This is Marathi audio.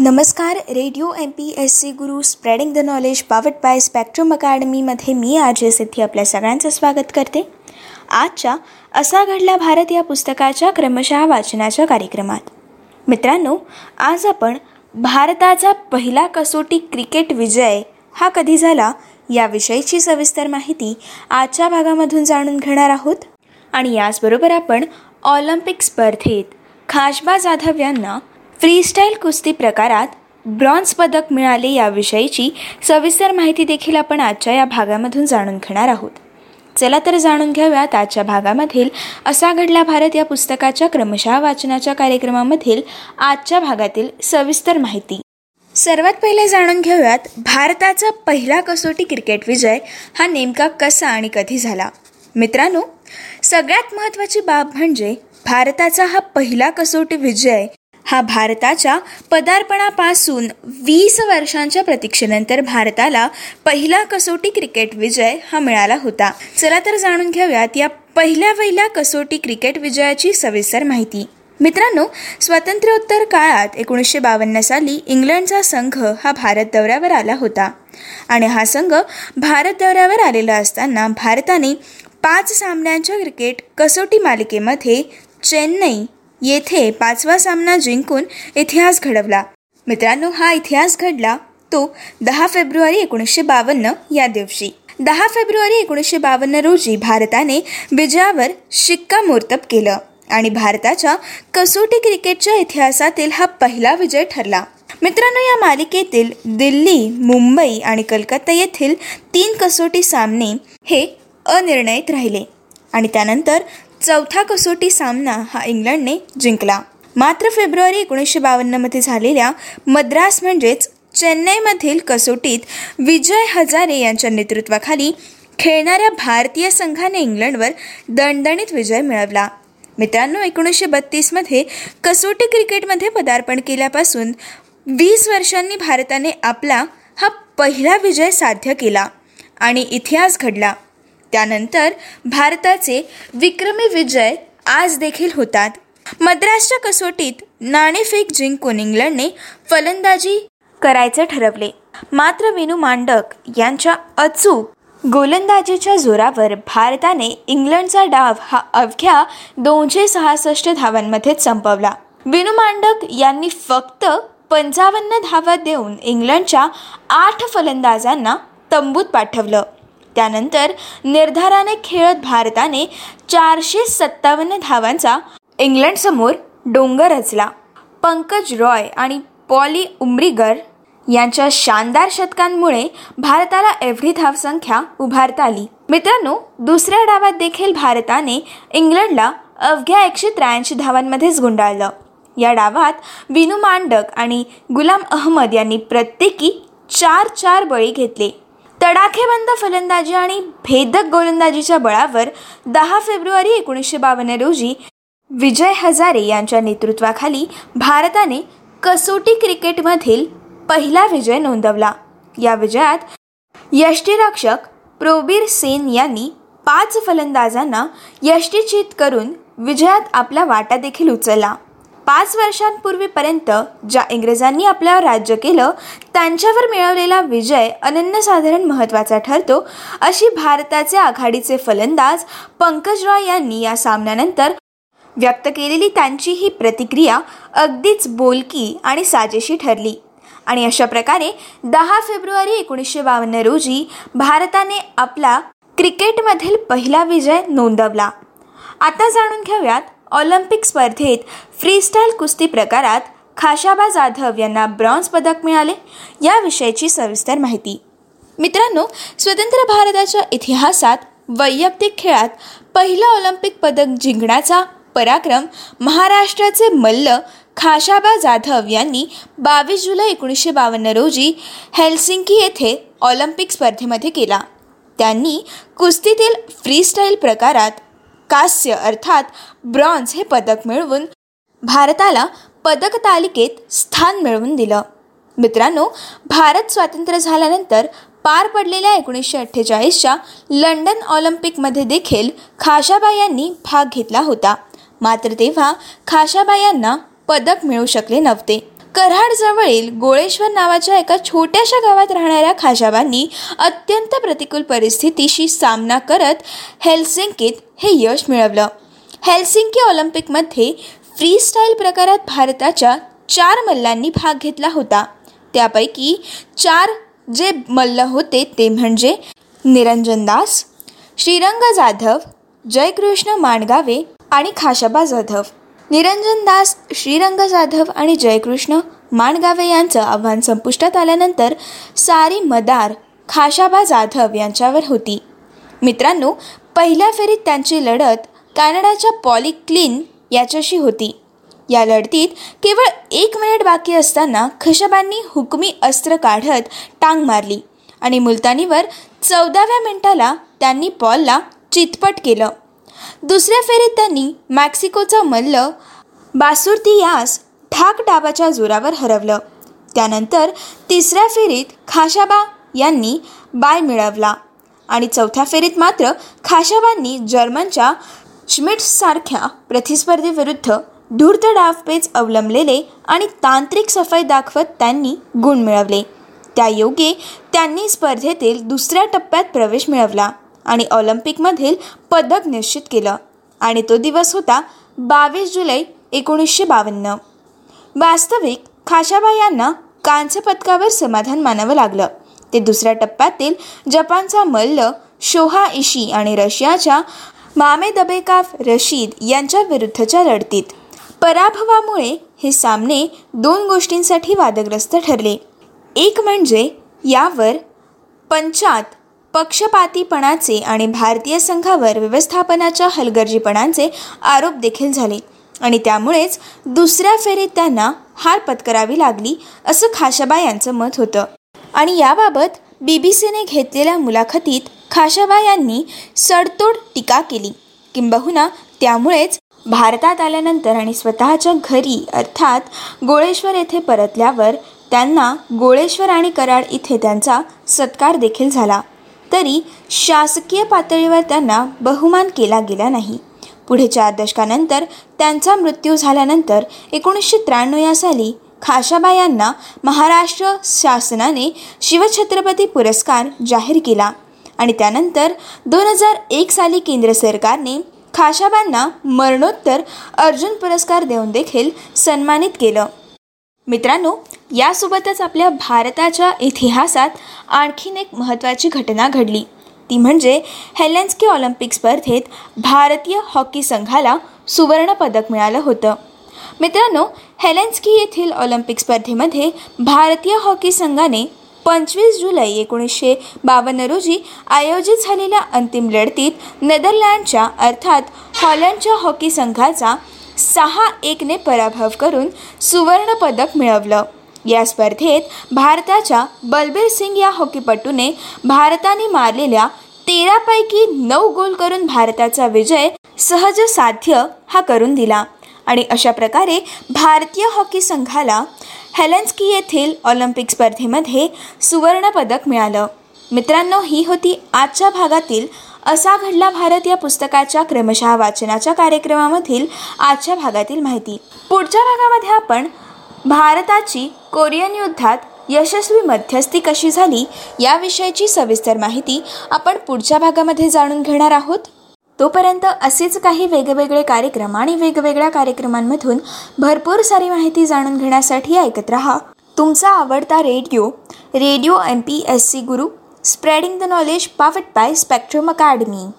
नमस्कार radio M P S C Guru spreading the knowledge powered by spectrum अकॅडमीमध्ये मी आज सिद्धी आपल्या सगळ्यांचं स्वागत करते. आजच्या असा घडला भारत या पुस्तकाच्या क्रमशः वाचनाच्या कार्यक्रमात. मित्रांनो आज आपण भारताचा पहिला कसोटी क्रिकेट विजय हा कधी झाला याविषयीची सविस्तर माहिती आजच्या भागामधून जाणून घेणार आहोत. आणि याचबरोबर आपण ऑलिम्पिक स्पर्धेत खाशबा जाधव यांना फ्रीस्टाईल कुस्ती प्रकारात ब्रॉन्झ पदक मिळाले याविषयीची सविस्तर माहिती देखील आपण आजच्या या भागामधून जाणून घेणार आहोत. चला तर जाणून घेऊयात आजच्या भागामधील असा घडला भारत या पुस्तकाच्या क्रमशः वाचनाच्या कार्यक्रमामधील आजच्या भागातील सविस्तर माहिती. सर्वात पहिले जाणून घेऊयात भारताचा पहिला कसोटी क्रिकेट विजय हा नेमका कसा आणि कधी झाला? मित्रांनो सगळ्यात महत्त्वाची बाब म्हणजे भारताचा हा पहिला कसोटी विजय हा भारताच्या पदार्पणापासून वीस वर्षांच्या प्रतीक्षेनंतर भारताला पहिला कसोटी क्रिकेट विजय हा मिळाला होता. चला तर जाणून घेऊयात या पहिल्या पहिल्या कसोटी क्रिकेट विजयाची सविस्तर माहिती. मित्रांनो स्वातंत्र्योत्तर काळात एकोणीसशे बावन्न साली इंग्लंडचा संघ हा भारत दौऱ्यावर आला होता. आणि हा संघ भारत दौऱ्यावर आलेला असताना भारताने पाच सामन्यांच्या क्रिकेट कसोटी मालिकेमध्ये चेन्नई येथे पाचवा सामना जिंकून इतिहास घडवला. मित्रांनो हा इतिहास घडला तो दहा फेब्रुवारी एकोणीसशे बावन्न या दिवशी. दहा फेब्रुवारी एकोणीसशे बावन्न रोजी भारताने विजयावर शिक्कामोर्तब केलं आणि भारताच्या कसोटी क्रिकेटच्या इतिहासातील हा पहिला विजय ठरला. मित्रांनो या मालिकेतील दिल्ली मुंबई आणि कलकत्ता येथील तीन कसोटी सामने हे अनिर्णयित राहिले आणि त्यानंतर चौथा कसोटी सामना हा इंग्लंडने जिंकला. मात्र फेब्रुवारी एकोणीसशे बावन्नमध्ये झालेल्या मद्रास म्हणजेच चेन्नईमधील कसोटीत विजय हजारे यांच्या नेतृत्वाखाली खेळणाऱ्या भारतीय संघाने इंग्लंडवर दणदणीत विजय मिळवला. मित्रांनो एकोणीसशे बत्तीसमध्ये कसोटी क्रिकेटमध्ये पदार्पण केल्यापासून वीस वर्षांनी भारताने आपला हा पहिला विजय साध्य केला आणि इतिहास घडला. त्यानंतर भारताचे विक्रमी विजय आज देखील होतात. मद्रासच्या कसोटीत नाणेफेक जिंकून इंग्लंडने फलंदाजी करायचे ठरवले. मात्र विनू मांडक यांच्या अचूक गोलंदाजीच्या जोरावर भारताने इंग्लंडचा डाव हा अवघ्या दोनशे सहासष्ट धावांमध्येच संपवला. विनू मांडक यांनी फक्त पंचावन्न धावा देऊन इंग्लंडच्या आठ फलंदाजांना तंबूत पाठवलं. त्यानंतर निर्धाराने खेळत भारताने चारशे सत्तावन्न धावांचा इंग्लंडसमोर डोंगर रचला. पंकज रॉय आणि पॉली उमरीगर यांच्या शानदार शतकांमुळे भारताला एवढी धावसंख्या उभारता आली. मित्रांनो दुसऱ्या डावात देखील भारताने इंग्लंडला अवघ्या एकशे त्र्याऐंशी धावांमध्येच गुंडाळलं. या डावात विनू मांडक आणि गुलाम अहमद यांनी प्रत्येकी चार चार बळी घेतले. तडाखेबंद फलंदाजी आणि भेदक गोलंदाजीच्या बळावर दहा फेब्रुवारी एकोणीसशे बावन्न रोजी विजय हजारे यांच्या नेतृत्वाखाली भारताने कसोटी क्रिकेटमधील पहिला विजय नोंदवला. या विजयात यष्टीरक्षक प्रोबीर सेन यांनी पाच फलंदाजांना यष्टीचित करून विजयात आपला वाटा देखील उचलला. पाच वर्षांपूर्वीपर्यंत ज्या इंग्रजांनी आपल्यावर राज्य केलं त्यांच्यावर मिळवलेला विजय अनन्यसाधारण महत्त्वाचा ठरतो. अशी भारताचे आघाडीचे फलंदाज पंकज रॉय यांनी या सामन्यानंतर व्यक्त केलेली त्यांची ही प्रतिक्रिया अगदीच बोलकी आणि साजेशी ठरली. आणि अशा प्रकारे दहा फेब्रुवारी एकोणीसशे बावन्न रोजी भारताने आपला क्रिकेटमधील पहिला विजय नोंदवला. आता जाणून घेऊयात ऑलिम्पिक स्पर्धेत फ्रीस्टाईल कुस्ती प्रकारात खाशाबा जाधव यांना ब्रॉन्झ पदक मिळाले. याविषयीची सविस्तर माहिती. मित्रांनो स्वतंत्र भारताच्या इतिहासात वैयक्तिक खेळात पहिलं ऑलिम्पिक पदक जिंकण्याचा पराक्रम महाराष्ट्राचे मल्ल खाशाबा जाधव यांनी बावीस जुलै एकोणीसशे बावन्न रोजी हेल्सिंकी येथे ऑलिम्पिक स्पर्धेमध्ये केला. त्यांनी कुस्तीतील फ्रीस्टाईल प्रकारात कास्य अर्थात ब्रॉन्झ हे पदक मिळवून भारताला पदक तालिकेत स्थान मिळवून दिलं. मित्रांनो भारत स्वातंत्र्य झाल्यानंतर पार पडलेल्या एकोणीसशे अठ्ठेचाळीसच्या लंडन ऑलिम्पिकमध्ये देखील खाशाबा यांनी भाग घेतला होता. मात्र तेव्हा खाशाबा यांना पदक मिळू शकले नव्हते. कराडजवळील गोळेश्वर नावाच्या एका छोट्याशा गावात राहणाऱ्या खाजाबांनी अत्यंत प्रतिकूल परिस्थितीशी सामना करत हेल्सिंकीत हे यश मिळवलं. हेल्सिंकी ऑलिम्पिकमध्ये फ्रीस्टाईल प्रकारात भारताच्या चार मल्लांनी भाग घेतला होता. त्यापैकी चार जे मल्ल होते ते म्हणजे निरंजन दास श्रीरंग जाधव जयकृष्ण माणगावे आणि खाशाबा जाधव. निरंजन दास श्रीरंग जाधव आणि जयकृष्ण माणगावे यांचं आव्हान संपुष्टात आल्यानंतर सारी मदार खाशाबा जाधव यांच्यावर होती. मित्रांनो पहिल्या फेरीत त्यांची लढत कॅनडाच्या पॉली क्लीन याच्याशी होती. या लढतीत केवळ एक मिनिट बाकी असताना खशाबांनी हुकमी अस्त्र काढत टांग मारली आणि मुलतानीवर चौदाव्या मिनिटाला त्यांनी पॉलला चितपट केलं. दुसऱ्या फेरीत त्यांनी मॅक्सिकोचा मल्ल बासुर्तियास ठाक डाबाच्या जोरावर हरवलं. त्यानंतर तिसऱ्या फेरीत खाशाबा यांनी बाय मिळवला. आणि चौथ्या फेरीत मात्र खाशाबांनी जर्मनच्या श्मिट्ससारख्या प्रतिस्पर्धीविरुद्ध धूर्त डावपेच अवलंबलेले आणि तांत्रिक सफाई दाखवत त्यांनी गुण मिळवले. त्यायोगे त्यांनी स्पर्धेतील दुसऱ्या टप्प्यात प्रवेश मिळवला. आणि ऑलिम्पिकमधील पदक निश्चित केलं. आणि तो दिवस होता बावीस जुलै एकोणीसशे बावन्न. वास्तविक खाशाबा यांना कांस्य पदकावर समाधान मानावं लागलं. ते दुसऱ्या टप्प्यातील जपानचा मल्ल शोहा इशी आणि रशियाच्या मामे दबेकाफ रशीद यांच्या विरुद्धच्या लढतीत. पराभवामुळे हे सामने दोन गोष्टींसाठी वादग्रस्त ठरले. एक म्हणजे यावर पंचात पक्षपातीपणाचे आणि भारतीय संघावर व्यवस्थापनाच्या हलगर्जीपणाचे आरोप देखील झाले. आणि त्यामुळेच दुसऱ्या फेरीत त्यांना हार पत्करावी लागली असं खाशाबा यांचं मत होतं. आणि याबाबत बी बी सीने घेतलेल्या मुलाखतीत खाशाबा यांनी सडतोड टीका केली. किंबहुना त्यामुळेच भारतात आल्यानंतर आणि स्वतःच्या घरी अर्थात गोळेश्वर येथे परतल्यावर त्यांना गोळेश्वर आणि कराड इथे त्यांचा सत्कार देखील झाला. तरी शासकीय पातळीवर त्यांना बहुमान केला गेला नाही. पुढे चार दशकानंतर त्यांचा मृत्यू झाल्यानंतर एकोणीसशे त्र्याण्णव या साली खाशाबा यांना महाराष्ट्र शासनाने शिवछत्रपती पुरस्कार जाहीर केला आणि त्यानंतर दोन हजार एक साली केंद्र सरकारने खाशाबांना मरणोत्तर अर्जुन पुरस्कार देऊन देखील सन्मानित केलं. मित्रांनो यासोबतच आपल्या भारताच्या इतिहासात आणखीन एक महत्त्वाची घटना घडली. ती म्हणजे हेलेन्स्की ऑलिम्पिक स्पर्धेत भारतीय हॉकी संघाला सुवर्णपदक मिळालं होतं. मित्रांनो हेलेन्स्की येथील ऑलिम्पिक स्पर्धेमध्ये भारतीय हॉकी संघाने पंचवीस जुलै एकोणीसशे बावन्न रोजी आयोजित झालेल्या अंतिम लढतीत नेदरलँडच्या अर्थात हॉलंडच्या हॉकी संघाचा सहा एकने पराभव करून सुवर्णपदक मिळवलं. या स्पर्धेत भारताच्या बलबीर सिंग या हॉकीपटूने भारताने मारलेल्या तेरापैकी नऊ गोल करून भारताचा विजय सहज साध्य हा करून दिला. आणि अशा प्रकारे भारतीय हॉकी संघाला हेलन्स्की येथील ऑलिम्पिक स्पर्धेमध्ये सुवर्णपदक मिळालं. मित्रांनो ही होती आजच्या भागातील असा घडला भारत या पुस्तकाच्या क्रमशः वाचनाच्या कार्यक्रमामधील आजच्या भागातील माहिती. पुढच्या भागामध्ये आपण भारताची कोरियन युद्धात यशस्वी मध्यस्थी कशी झाली याविषयीची सविस्तर माहिती आपण पुढच्या भागामध्ये जाणून घेणार आहोत. तोपर्यंत असेच काही वेगवेगळे कार्यक्रम आणि वेगवेगळ्या कार्यक्रमांमधून भरपूर सारी माहिती जाणून घेण्यासाठी ऐकत रहा. तुमचा आवडता radio radio M P S C Guru spreading the knowledge powered by spectrum academy